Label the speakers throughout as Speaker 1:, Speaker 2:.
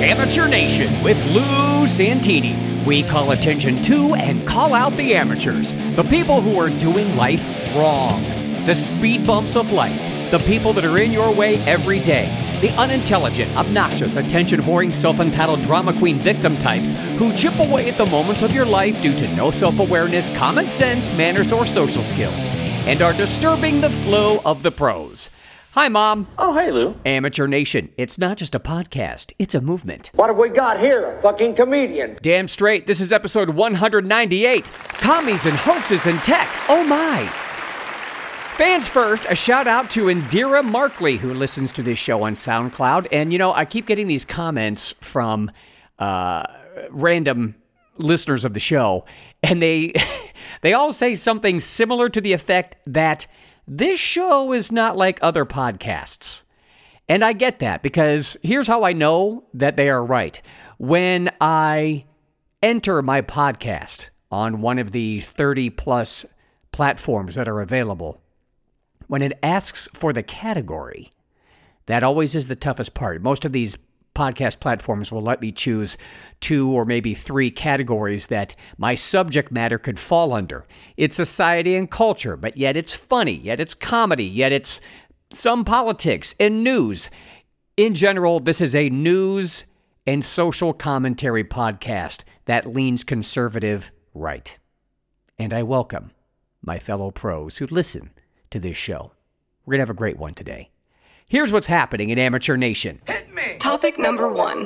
Speaker 1: Amateur Nation with Lou Santini. We call attention to and call out the amateurs, the people who are doing life wrong, the speed bumps of life, the people that are in your way every day, the unintelligent, obnoxious, attention whoring, self entitled drama queen victim types who chip away at the moments of your life due to no self awareness, common sense, manners, or social skills, and are disturbing the flow of the pros. Hi, Mom.
Speaker 2: Oh, hey, Lou.
Speaker 1: Amateur Nation. It's not just a podcast, it's a movement.
Speaker 3: What have we got here? A fucking comedian.
Speaker 1: Damn straight, this is episode 198 Commies and Hoaxes and Tech. Oh my. Fans first, a shout out to Indira Markley, who listens to this show on SoundCloud. And, you know, I keep getting these comments from uh, random listeners of the show, and they, they all say something similar to the effect that this show is not like other podcasts. And I get that because here's how I know that they are right. When I enter my podcast on one of the 30 plus platforms that are available, when it asks for the category, that always is the toughest part. Most of these podcast platforms will let me choose two or maybe three categories that my subject matter could fall under. It's society and culture, but yet it's funny, yet it's comedy, yet it's some politics and news. In general, this is a news and social commentary podcast that leans conservative right. And I welcome my fellow pros who listen to this show. We're going to have a great one today. Here's what's happening in Amateur Nation.
Speaker 4: Topic number one.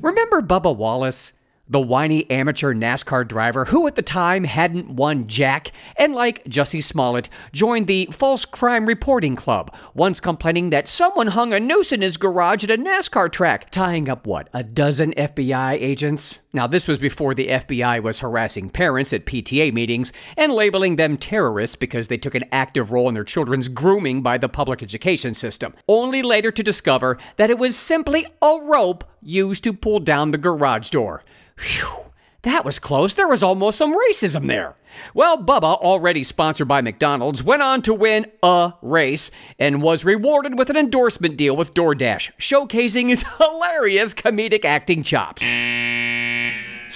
Speaker 1: Remember Bubba Wallace? The whiny amateur NASCAR driver who at the time hadn't won Jack and, like Jussie Smollett, joined the False Crime Reporting Club, once complaining that someone hung a noose in his garage at a NASCAR track, tying up what, a dozen FBI agents? Now, this was before the FBI was harassing parents at PTA meetings and labeling them terrorists because they took an active role in their children's grooming by the public education system, only later to discover that it was simply a rope used to pull down the garage door. Phew, that was close. There was almost some racism there. Well, Bubba, already sponsored by McDonald's, went on to win a race and was rewarded with an endorsement deal with DoorDash, showcasing his hilarious comedic acting chops.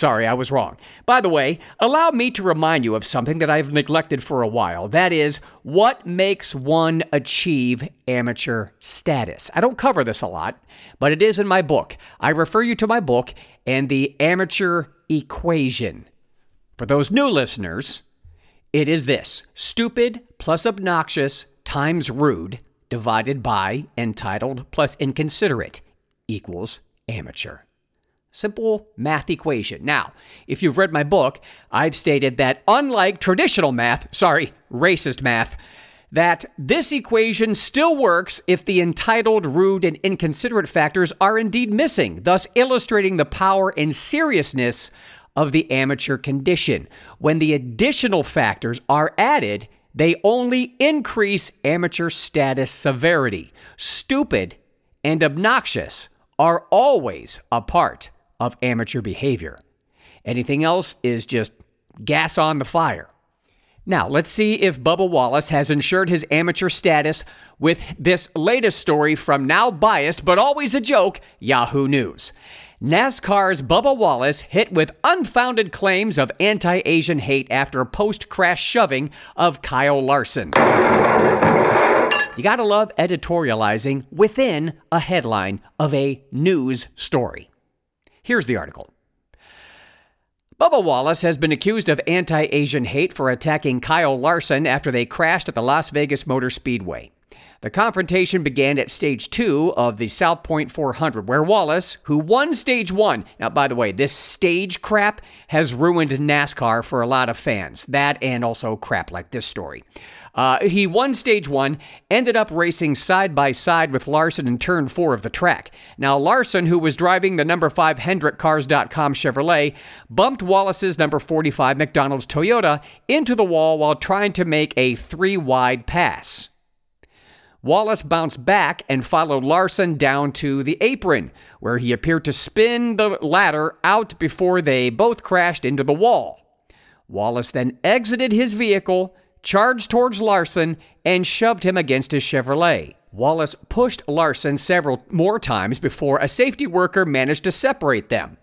Speaker 1: Sorry, I was wrong. By the way, allow me to remind you of something that I've neglected for a while. That is, what makes one achieve amateur status? I don't cover this a lot, but it is in my book. I refer you to my book and the amateur equation. For those new listeners, it is this stupid plus obnoxious times rude divided by entitled plus inconsiderate equals amateur. Simple math equation. Now, if you've read my book, I've stated that unlike traditional math, sorry, racist math, that this equation still works if the entitled, rude, and inconsiderate factors are indeed missing, thus illustrating the power and seriousness of the amateur condition. When the additional factors are added, they only increase amateur status severity. Stupid and obnoxious are always a part of amateur behavior. Anything else is just gas on the fire. Now, let's see if Bubba Wallace has ensured his amateur status with this latest story from now biased but always a joke Yahoo News. NASCAR's Bubba Wallace hit with unfounded claims of anti Asian hate after post crash shoving of Kyle Larson. You gotta love editorializing within a headline of a news story. Here's the article. Bubba Wallace has been accused of anti Asian hate for attacking Kyle Larson after they crashed at the Las Vegas Motor Speedway. The confrontation began at stage two of the South Point 400, where Wallace, who won stage one, now, by the way, this stage crap has ruined NASCAR for a lot of fans. That and also crap like this story. Uh, he won stage one, ended up racing side by side with Larson in turn four of the track. Now, Larson, who was driving the number five HendrickCars.com Chevrolet, bumped Wallace's number 45 McDonald's Toyota into the wall while trying to make a three wide pass. Wallace bounced back and followed Larson down to the apron, where he appeared to spin the latter out before they both crashed into the wall. Wallace then exited his vehicle, charged towards Larson, and shoved him against his Chevrolet. Wallace pushed Larson several more times before a safety worker managed to separate them.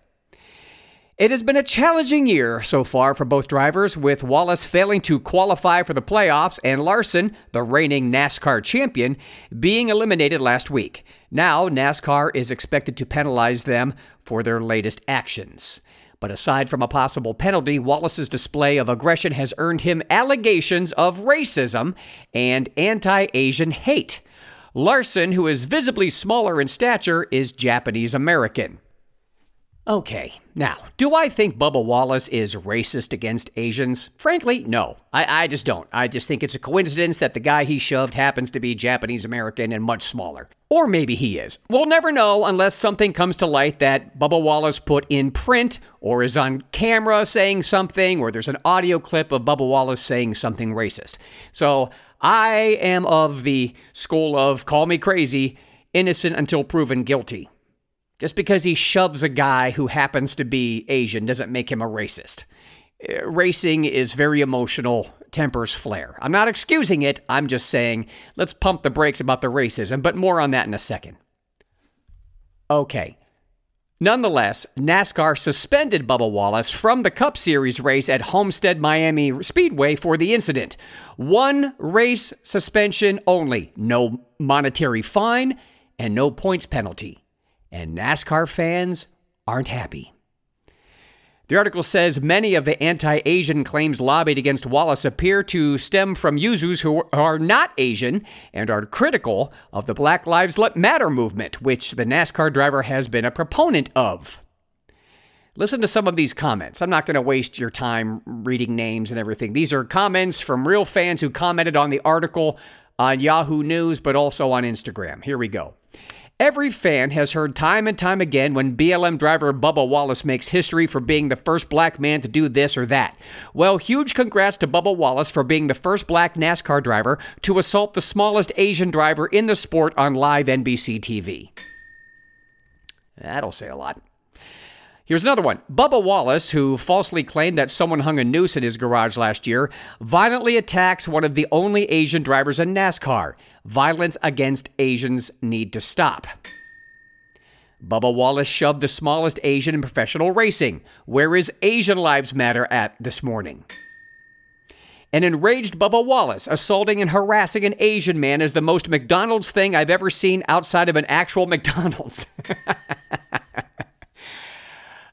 Speaker 1: It has been a challenging year so far for both drivers, with Wallace failing to qualify for the playoffs and Larson, the reigning NASCAR champion, being eliminated last week. Now, NASCAR is expected to penalize them for their latest actions. But aside from a possible penalty, Wallace's display of aggression has earned him allegations of racism and anti Asian hate. Larson, who is visibly smaller in stature, is Japanese American. Okay, now, do I think Bubba Wallace is racist against Asians? Frankly, no. I, I just don't. I just think it's a coincidence that the guy he shoved happens to be Japanese American and much smaller. Or maybe he is. We'll never know unless something comes to light that Bubba Wallace put in print or is on camera saying something or there's an audio clip of Bubba Wallace saying something racist. So I am of the school of call me crazy, innocent until proven guilty. Just because he shoves a guy who happens to be Asian doesn't make him a racist. Uh, racing is very emotional, tempers flare. I'm not excusing it, I'm just saying let's pump the brakes about the racism, but more on that in a second. Okay. Nonetheless, NASCAR suspended Bubba Wallace from the Cup Series race at Homestead Miami Speedway for the incident. One race suspension only, no monetary fine, and no points penalty and NASCAR fans aren't happy. The article says many of the anti Asian claims lobbied against Wallace appear to stem from users who are not Asian and are critical of the Black Lives Matter movement, which the NASCAR driver has been a proponent of. Listen to some of these comments. I'm not going to waste your time reading names and everything. These are comments from real fans who commented on the article on Yahoo News, but also on Instagram. Here we go. Every fan has heard time and time again when BLM driver Bubba Wallace makes history for being the first black man to do this or that. Well, huge congrats to Bubba Wallace for being the first black NASCAR driver to assault the smallest Asian driver in the sport on live NBC TV. That'll say a lot. Here's another one. Bubba Wallace, who falsely claimed that someone hung a noose in his garage last year, violently attacks one of the only Asian drivers in NASCAR. Violence against Asians need to stop. Bubba Wallace shoved the smallest Asian in professional racing. Where is Asian Lives Matter at this morning? An enraged Bubba Wallace assaulting and harassing an Asian man is the most McDonald's thing I've ever seen outside of an actual McDonald's.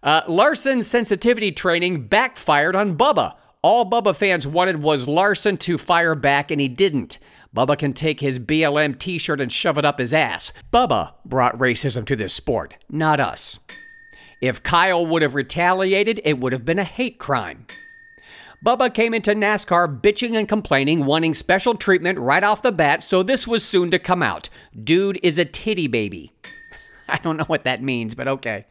Speaker 1: Uh, Larson's sensitivity training backfired on Bubba. All Bubba fans wanted was Larson to fire back, and he didn't. Bubba can take his BLM t shirt and shove it up his ass. Bubba brought racism to this sport, not us. If Kyle would have retaliated, it would have been a hate crime. Bubba came into NASCAR bitching and complaining, wanting special treatment right off the bat, so this was soon to come out. Dude is a titty baby. I don't know what that means, but okay.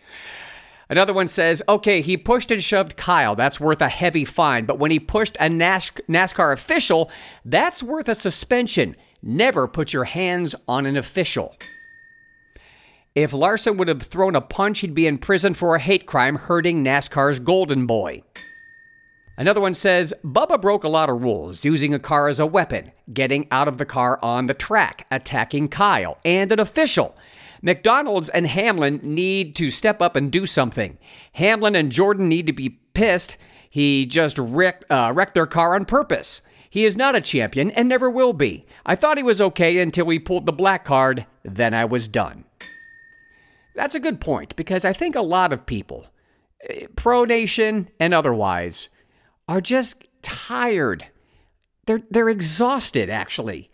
Speaker 1: Another one says, okay, he pushed and shoved Kyle. That's worth a heavy fine. But when he pushed a NASCAR official, that's worth a suspension. Never put your hands on an official. If Larson would have thrown a punch, he'd be in prison for a hate crime hurting NASCAR's Golden Boy. Another one says Bubba broke a lot of rules, using a car as a weapon, getting out of the car on the track, attacking Kyle, and an official. McDonald's and Hamlin need to step up and do something. Hamlin and Jordan need to be pissed. He just wrecked, uh, wrecked their car on purpose. He is not a champion and never will be. I thought he was okay until he pulled the black card, then I was done. That's a good point because I think a lot of people, eh, pro nation and otherwise, are just tired. They're, they're exhausted, actually,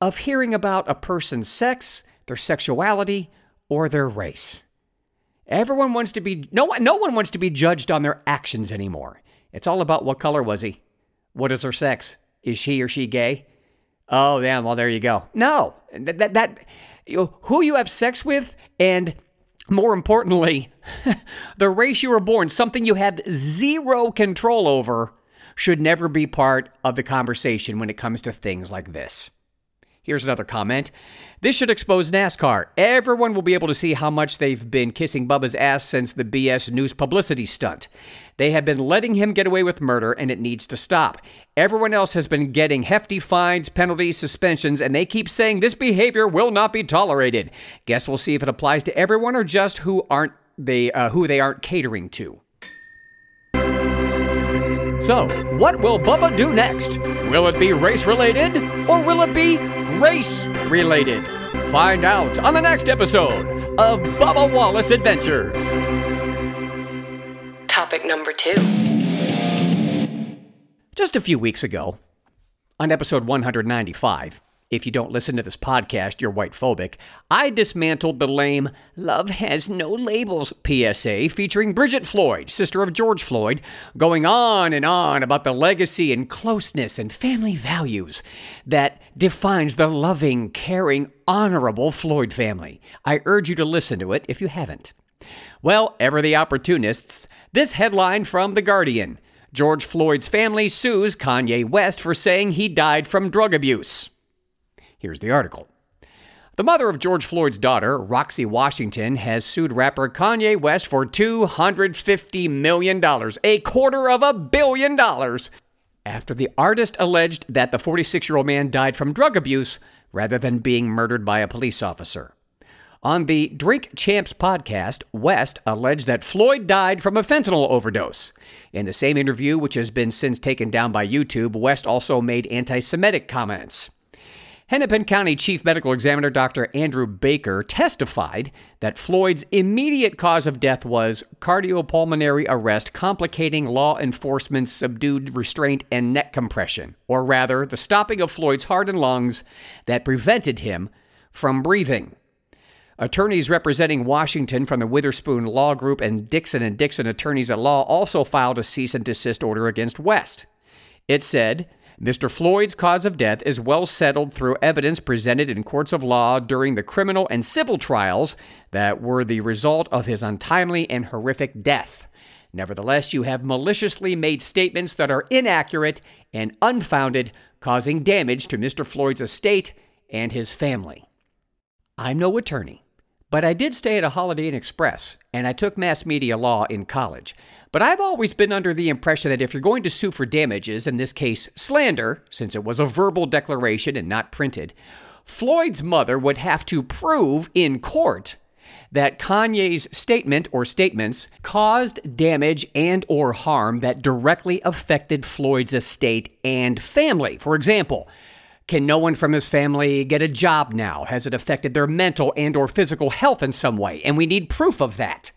Speaker 1: of hearing about a person's sex, their sexuality, or their race. Everyone wants to be no one no one wants to be judged on their actions anymore. It's all about what color was he? What is her sex? Is she or she gay? Oh, yeah, well there you go. No. That that, that you know, who you have sex with and more importantly, the race you were born, something you have zero control over, should never be part of the conversation when it comes to things like this. Here's another comment. This should expose NASCAR. Everyone will be able to see how much they've been kissing Bubba's ass since the BS news publicity stunt. They have been letting him get away with murder, and it needs to stop. Everyone else has been getting hefty fines, penalties, suspensions, and they keep saying this behavior will not be tolerated. Guess we'll see if it applies to everyone or just who aren't they uh, who they aren't catering to. So, what will Bubba do next? Will it be race related or will it be race related? Find out on the next episode of Bubba Wallace Adventures.
Speaker 4: Topic number two.
Speaker 1: Just a few weeks ago, on episode 195, if you don't listen to this podcast, you're white phobic, I dismantled the lame Love Has No Labels PSA featuring Bridgett Floyd, sister of George Floyd, going on and on about the legacy and closeness and family values that defines the loving, caring, honorable Floyd family. I urge you to listen to it if you haven't. Well, ever the opportunists, this headline from The Guardian George Floyd's family sues Kanye West for saying he died from drug abuse. Here's the article. The mother of George Floyd's daughter, Roxie Washington, has sued rapper Kanye West for $250 million, a quarter of a billion dollars, after the artist alleged that the 46 year old man died from drug abuse rather than being murdered by a police officer. On the Drink Champs podcast, West alleged that Floyd died from a fentanyl overdose. In the same interview, which has been since taken down by YouTube, West also made anti Semitic comments. Hennepin County Chief Medical Examiner Dr. Andrew Baker testified that Floyd's immediate cause of death was cardiopulmonary arrest complicating law enforcement's subdued restraint and neck compression, or rather, the stopping of Floyd's heart and lungs that prevented him from breathing. Attorneys representing Washington from the Witherspoon Law Group and Dixon and Dixon Attorneys at Law also filed a cease and desist order against West. It said, Mr. Floyd's cause of death is well settled through evidence presented in courts of law during the criminal and civil trials that were the result of his untimely and horrific death. Nevertheless, you have maliciously made statements that are inaccurate and unfounded, causing damage to Mr. Floyd's estate and his family. I'm no attorney. But I did stay at a Holiday Inn Express, and I took mass media law in college. But I've always been under the impression that if you're going to sue for damages, in this case slander, since it was a verbal declaration and not printed, Floyd's mother would have to prove in court that Kanye's statement or statements caused damage and or harm that directly affected Floyd's estate and family. For example, can no one from his family get a job now? Has it affected their mental and or physical health in some way? And we need proof of that.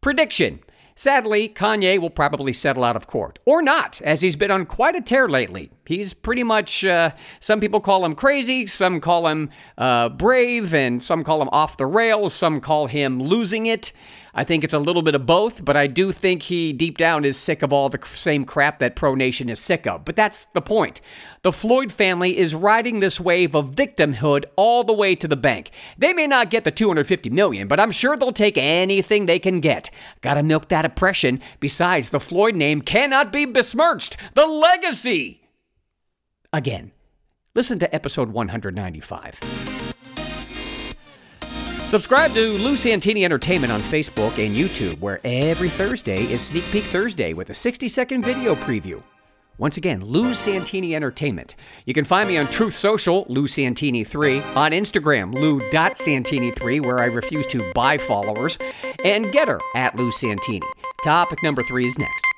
Speaker 1: Prediction. Sadly, Kanye will probably settle out of court. Or not, as he's been on quite a tear lately. He's pretty much, uh, some people call him crazy, some call him uh, brave, and some call him off the rails, some call him losing it. I think it's a little bit of both, but I do think he deep down is sick of all the same crap that Pro Nation is sick of. But that's the point. The Floyd family is riding this wave of victimhood all the way to the bank. They may not get the 250 million, but I'm sure they'll take anything they can get. Gotta milk that oppression. Besides, the Floyd name cannot be besmirched. The legacy! Again, listen to episode 195. Subscribe to Lou Santini Entertainment on Facebook and YouTube, where every Thursday is Sneak Peek Thursday with a 60 second video preview. Once again, Lou Santini Entertainment. You can find me on Truth Social, Lou Santini3, on Instagram, Lou.Santini3, where I refuse to buy followers, and Gettr at Lou Santini. Topic number three is next.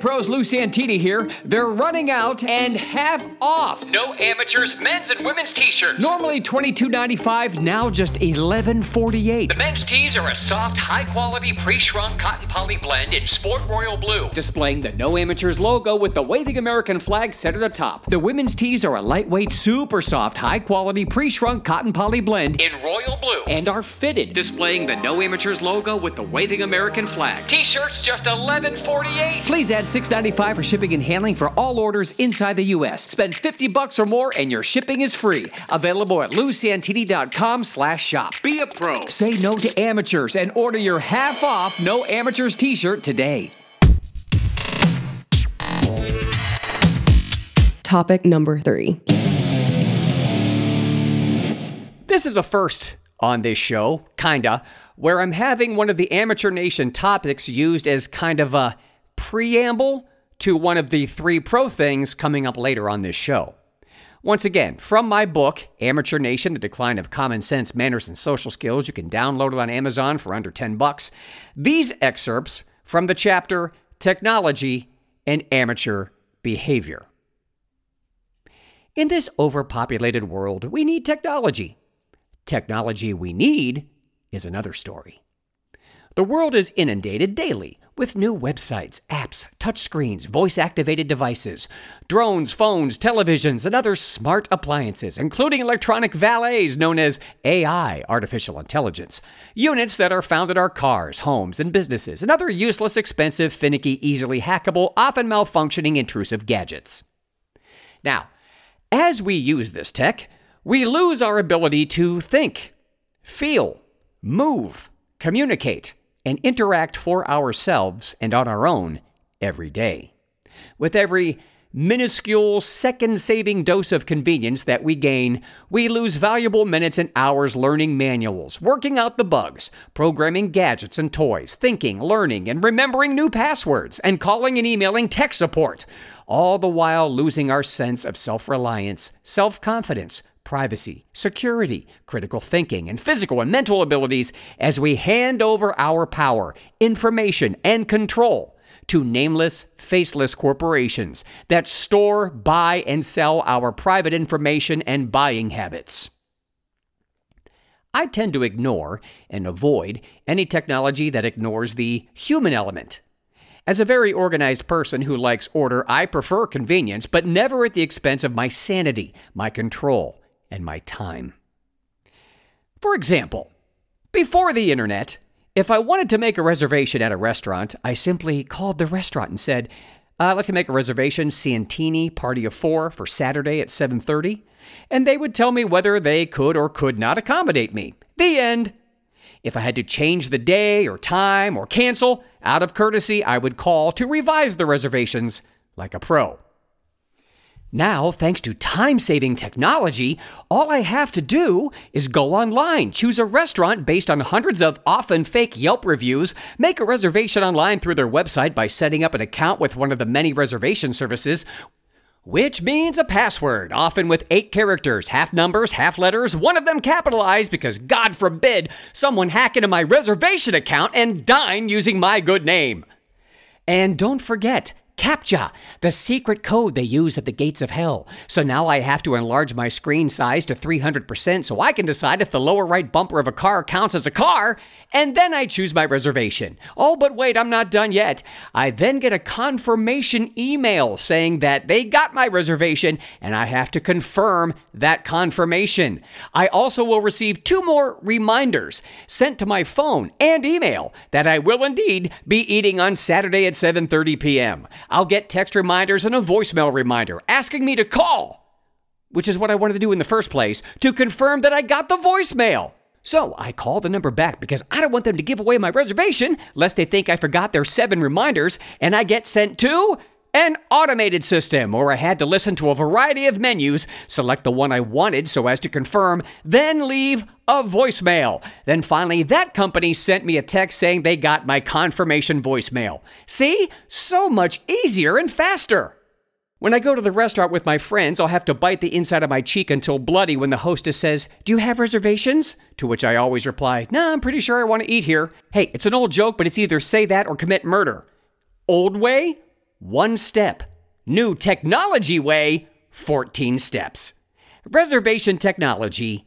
Speaker 1: pros, Lou Santini here. They're running out and half off. No amateurs, men's and women's t-shirts. Normally $22.95, now just $11.48. The men's tees are a soft, high-quality pre-shrunk cotton poly blend in sport royal blue, displaying the No Amateurs logo with the waving American flag set at the top. The women's tees are a lightweight, super soft, high-quality pre-shrunk cotton poly blend in royal blue and are fitted, displaying the No Amateurs logo with the waving American flag. T-shirts just $11.48. Please add $6.95 for shipping and handling for all orders inside the U.S. Spend 50 bucks or more and your shipping is free. Available at lousantini.com slash shop. Be a pro. Say no to amateurs and order your half off No Amateurs t-shirt today.
Speaker 4: Topic number three.
Speaker 1: This is a first on this show, kinda, where I'm having one of the Amateur Nation topics used as kind of a preamble to one of the three pro things coming up later on this show. Once again, from my book, Amateur Nation: The Decline of Common Sense, Manners, and Social Skills, you can download it on Amazon for under 10 bucks. These excerpts from the chapter Technology and Amateur Behavior. In this overpopulated world, we need technology. Technology we need is another story. The world is inundated daily with new websites, apps, touchscreens, voice activated devices, drones, phones, televisions, and other smart appliances, including electronic valets known as AI, artificial intelligence, units that are found in our cars, homes, and businesses, and other useless, expensive, finicky, easily hackable, often malfunctioning, intrusive gadgets. Now, as we use this tech, we lose our ability to think, feel, move, communicate, and interact for ourselves and on our own every day. With every minuscule second saving dose of convenience that we gain, we lose valuable minutes and hours learning manuals, working out the bugs, programming gadgets and toys, thinking, learning, and remembering new passwords, and calling and emailing tech support, all the while losing our sense of self reliance, self confidence, privacy, security, critical thinking, and physical and mental abilities as we hand over our power, information, and control to nameless, faceless corporations that store, buy, and sell our private information and buying habits. I tend to ignore and avoid any technology that ignores the human element. As a very organized person who likes order, I prefer convenience, but never at the expense of my sanity, my control, and my time. For example, before the internet, if I wanted to make a reservation at a restaurant, I simply called the restaurant and said, I'd like to make a reservation Santini party of 4 for Saturday at 7:30, and they would tell me whether they could or could not accommodate me. The end. If I had to change the day or time or cancel, out of courtesy, I would call to revise the reservations like a pro. Now, thanks to time saving technology, all I have to do is go online, choose a restaurant based on hundreds of often fake Yelp reviews, make a reservation online through their website by setting up an account with one of the many reservation services, which means a password, often with eight characters, half numbers, half letters, one of them capitalized because God forbid someone hack into my reservation account and dine using my good name. And don't forget, CAPTCHA, the secret code they use at the gates of hell. So now I have to enlarge my screen size to 300% so I can decide if the lower right bumper of a car counts as a car, and then I choose my reservation. Oh, but wait, I'm not done yet. I then get a confirmation email saying that they got my reservation, and I have to confirm that confirmation. I also will receive two more reminders sent to my phone and email that I will indeed be eating on Saturday at 7:30 p.m. I'll get text reminders and a voicemail reminder asking me to call, which is what I wanted to do in the first place, to confirm that I got the voicemail. So I call the number back because I don't want them to give away my reservation lest they think I forgot their seven reminders and I get sent to an automated system, or I had to listen to a variety of menus, select the one I wanted so as to confirm, then leave a voicemail. Then finally, that company sent me a text saying they got my confirmation voicemail. See? So much easier and faster. When I go to the restaurant with my friends, I'll have to bite the inside of my cheek until bloody when the hostess says, Do you have reservations? To which I always reply, Nah, I'm pretty sure I want to eat here. Hey, it's an old joke, but it's either say that or commit murder. Old way? One step. New technology way? 14 steps. Reservation technology,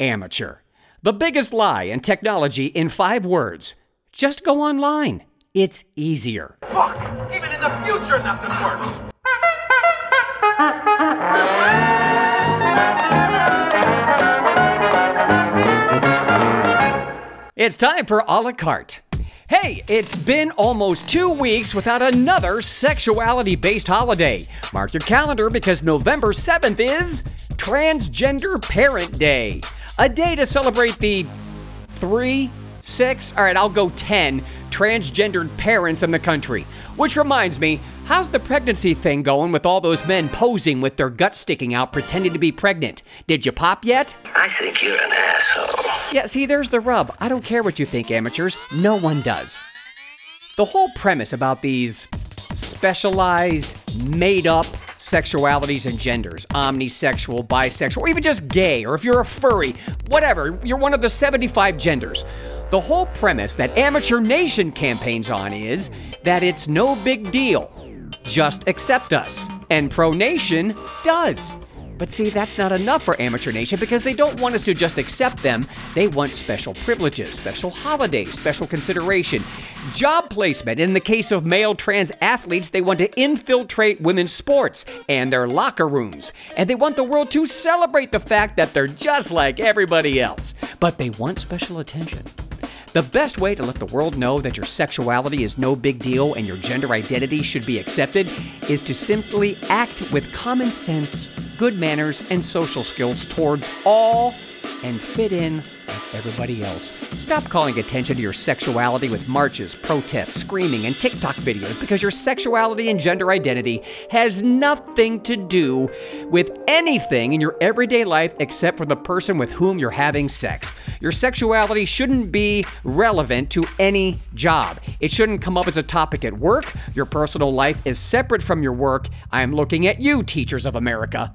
Speaker 1: amateur. The biggest lie in technology in five words. Just go online. It's easier.
Speaker 2: Fuck! Even in the future, nothing works!
Speaker 1: It's time for a la carte. Hey, it's been almost two weeks without another sexuality based holiday. Mark your calendar because November 7th is Transgender Parent Day, a day to celebrate the three, six, all right, I'll go 10 transgendered parents in the country. Which reminds me, how's the pregnancy thing going with all those men posing with their guts sticking out pretending to be pregnant? Did you pop yet?
Speaker 5: I think you're an asshole.
Speaker 1: Yeah, see, there's the rub. I don't care what you think, amateurs. No one does. The whole premise about these specialized, made up sexualities and genders omnisexual, bisexual, or even just gay, or if you're a furry, whatever, you're one of the 75 genders. The whole premise that Amateur Nation campaigns on is that it's no big deal. Just accept us. And Pro Nation does. But see, that's not enough for Amateur Nation because they don't want us to just accept them. They want special privileges, special holidays, special consideration, job placement. In the case of male trans athletes, they want to infiltrate women's sports and their locker rooms. And they want the world to celebrate the fact that they're just like everybody else. But they want special attention. The best way to let the world know that your sexuality is no big deal and your gender identity should be accepted is to simply act with common sense, good manners, and social skills towards all and fit in everybody else. Stop calling attention to your sexuality with marches, protests, screaming, and TikTok videos because your sexuality and gender identity has nothing to do with anything in your everyday life except for the person with whom you're having sex. Your sexuality shouldn't be relevant to any job. It shouldn't come up as a topic at work. Your personal life is separate from your work. I am looking at you, teachers of America.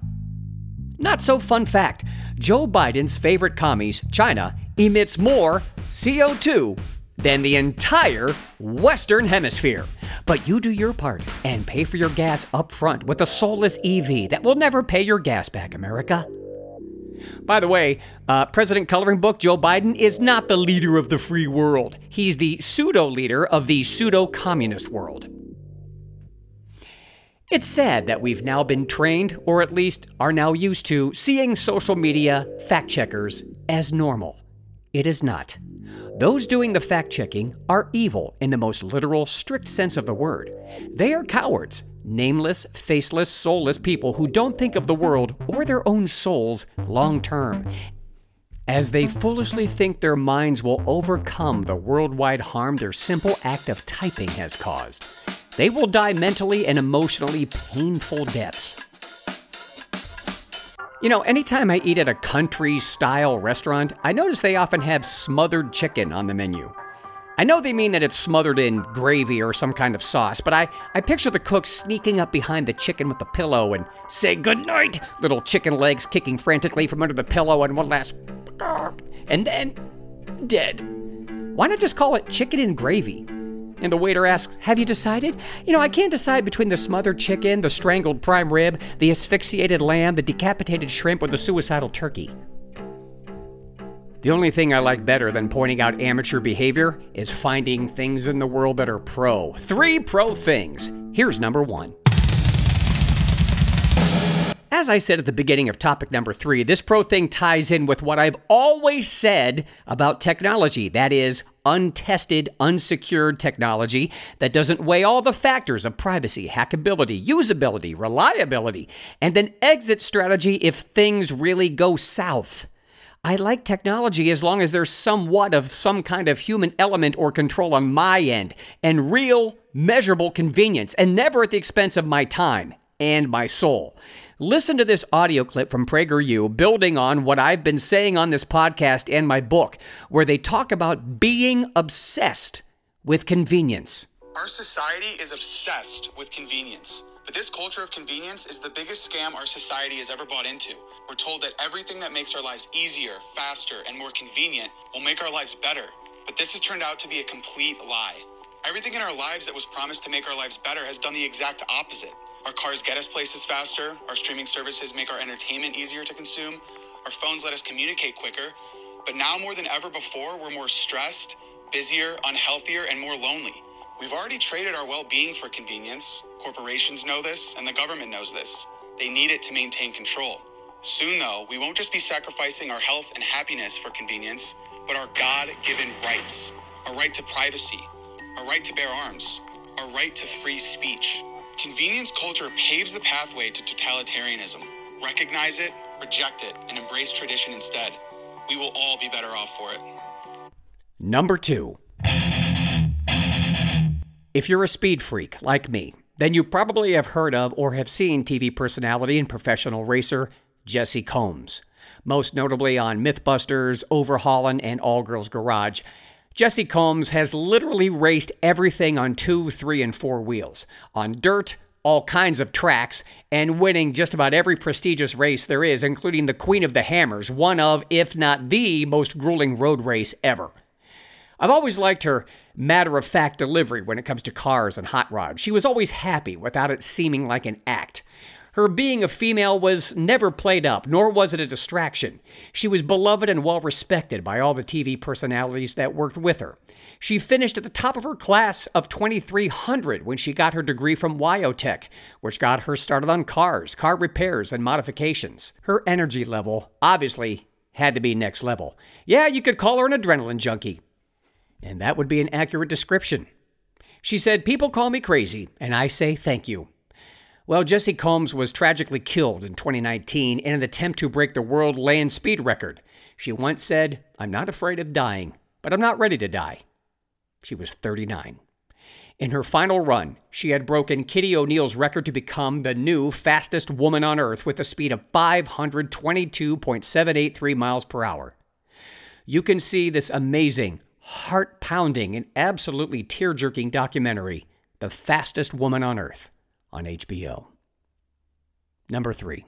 Speaker 1: Not so fun fact Joe Biden's favorite commies, China, emits more CO2 than the entire Western Hemisphere. But you do your part and pay for your gas up front with a soulless EV that will never pay your gas back, America. By the way, uh, President Coloring Book Joe Biden is not the leader of the free world. He's the pseudo leader of the pseudo communist world. It's sad that we've now been trained, or at least are now used to, seeing social media fact checkers as normal. It is not. Those doing the fact checking are evil in the most literal, strict sense of the word. They are cowards, nameless, faceless, soulless people who don't think of the world or their own souls long term. As they foolishly think their minds will overcome the worldwide harm their simple act of typing has caused, they will die mentally and emotionally painful deaths. You know, anytime I eat at a country style restaurant, I notice they often have smothered chicken on the menu. I know they mean that it's smothered in gravy or some kind of sauce, but I, I picture the cook sneaking up behind the chicken with the pillow and say goodnight, little chicken legs kicking frantically from under the pillow and one last and then dead. Why not just call it chicken and gravy? And the waiter asks, Have you decided? You know, I can't decide between the smothered chicken, the strangled prime rib, the asphyxiated lamb, the decapitated shrimp, or the suicidal turkey. The only thing I like better than pointing out amateur behavior is finding things in the world that are pro. Three pro things. Here's number one. As I said at the beginning of topic number three, this pro thing ties in with what I've always said about technology that is, untested, unsecured technology that doesn't weigh all the factors of privacy, hackability, usability, reliability, and an exit strategy if things really go south. I like technology as long as there's somewhat of some kind of human element or control on my end and real, measurable convenience, and never at the expense of my time and my soul. Listen to this audio clip from PragerU, building on what I've been saying on this podcast and my book, where they talk about being obsessed with convenience.
Speaker 6: Our society is obsessed with convenience. But this culture of convenience is the biggest scam our society has ever bought into. We're told that everything that makes our lives easier, faster, and more convenient will make our lives better. But this has turned out to be a complete lie. Everything in our lives that was promised to make our lives better has done the exact opposite. Our cars get us places faster, our streaming services make our entertainment easier to consume, our phones let us communicate quicker. But now more than ever before, we're more stressed, busier, unhealthier, and more lonely. We've already traded our well being for convenience. Corporations know this, and the government knows this. They need it to maintain control. Soon, though, we won't just be sacrificing our health and happiness for convenience, but our God given rights our right to privacy, our right to bear arms, our right to free speech. Convenience culture paves the pathway to totalitarianism. Recognize it, reject it, and embrace tradition instead. We will all be better off for it.
Speaker 1: Number two. If you're a speed freak like me, then you probably have heard of or have seen TV personality and professional racer Jessi Combs. Most notably on Mythbusters, Overhaulin', and All Girls Garage. Jessi Combs has literally raced everything on two, three, and four wheels, on dirt, all kinds of tracks, and winning just about every prestigious race there is, including the Queen of the Hammers, one of, if not the most grueling road race ever. I've always liked her matter of fact delivery when it comes to cars and hot rods. She was always happy without it seeming like an act. Her being a female was never played up, nor was it a distraction. She was beloved and well respected by all the TV personalities that worked with her. She finished at the top of her class of 2300 when she got her degree from Wyotech, which got her started on cars, car repairs, and modifications. Her energy level, obviously, had to be next level. Yeah, you could call her an adrenaline junkie. And that would be an accurate description. She said, People call me crazy, and I say thank you. Well, Jessi Combs was tragically killed in 2019 in an attempt to break the world land speed record. She once said, I'm not afraid of dying, but I'm not ready to die. She was 39. In her final run, she had broken Kitty O'Neil's record to become the new fastest woman on Earth with a speed of 522.783 miles per hour. You can see this amazing, heart pounding, and absolutely tear jerking documentary, The Fastest Woman on Earth, on HBO. Number three.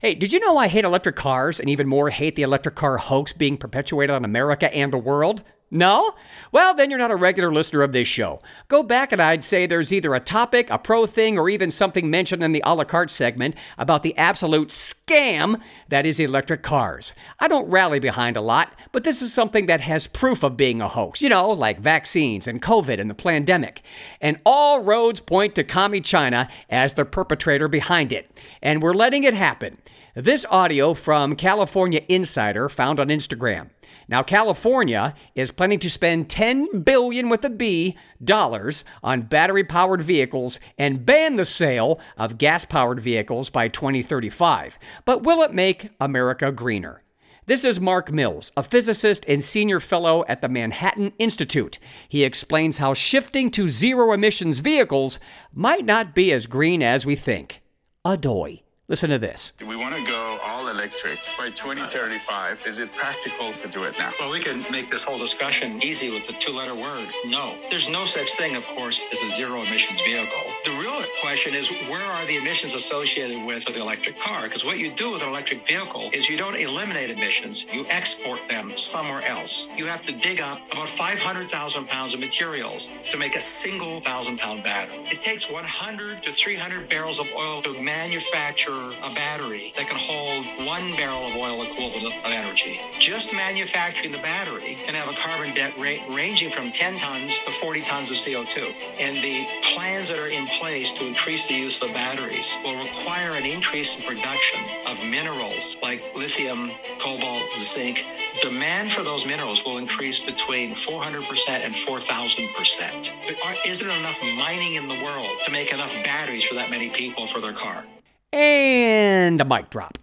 Speaker 1: Hey, did you know I hate electric cars and even more hate the electric car hoax being perpetuated on America and the world? No? Well, then you're not a regular listener of this show. Go back and I'd say there's either a topic, a pro thing, or even something mentioned in the a la carte segment about the absolute scam that is electric cars. I don't rally behind a lot, but this is something that has proof of being a hoax, you know, like vaccines and COVID and the pandemic. And all roads point to Commie China as the perpetrator behind it. And we're letting it happen. This audio from California Insider found on Instagram. Now, California is planning to spend 10 billion with a B dollars on battery-powered vehicles and ban the sale of gas-powered vehicles by 2035. But will it make America greener? This is Mark Mills, a physicist and senior fellow at the Manhattan Institute. He explains how shifting to zero emissions vehicles might not be as green as we think. Adoy. Listen to this.
Speaker 7: Do we want to go all electric by 2035. Is it practical to do it now?
Speaker 8: Well, we can make this whole discussion easy with the two letter word no. There's no such thing, of course, as a zero emissions vehicle. The real question is where are the emissions associated with the electric car? Because what you do with an electric vehicle is you don't eliminate emissions, you export them somewhere else. You have to dig up about 500,000 pounds of materials to make a single thousand pound battery. It takes 100 to 300 barrels of oil to manufacture a battery that can hold one barrel of oil equivalent of energy. Just manufacturing the battery can have a carbon debt rate ranging from 10 tons to 40 tons of CO2. And the plans that are in place to increase the use of batteries will require an increase in production of minerals like lithium, cobalt, zinc. Demand for those minerals will increase between 400% and 4,000%. But Isn't there enough mining in the world to make enough batteries for that many people for their car?
Speaker 1: And a mic drop.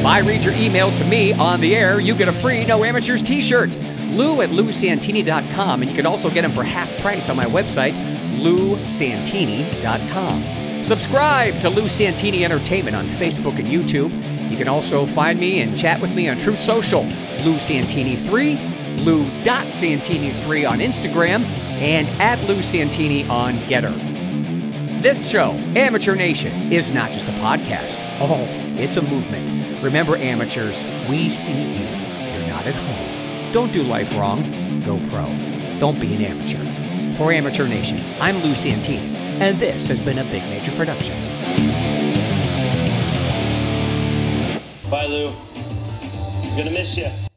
Speaker 1: If I read your email to me on the air, you get a free No Amateurs t shirt. Lou at lousantini.com, and you can also get them for half price on my website, lousantini.com. Subscribe to Lou Santini Entertainment on Facebook and YouTube. You can also find me and chat with me on Truth Social, Lou Santini3, Lou.Santini3 on Instagram, and at Lou Santini on Gettr. This show, Amateur Nation, is not just a podcast. Oh, it's a movement. Remember, amateurs, we see you. You're not at home. Don't do life wrong. Go pro. Don't be an amateur. For Amateur Nation, I'm Lou Santini, and this has been a Big Major production.
Speaker 9: Bye, Lou. I'm gonna miss you.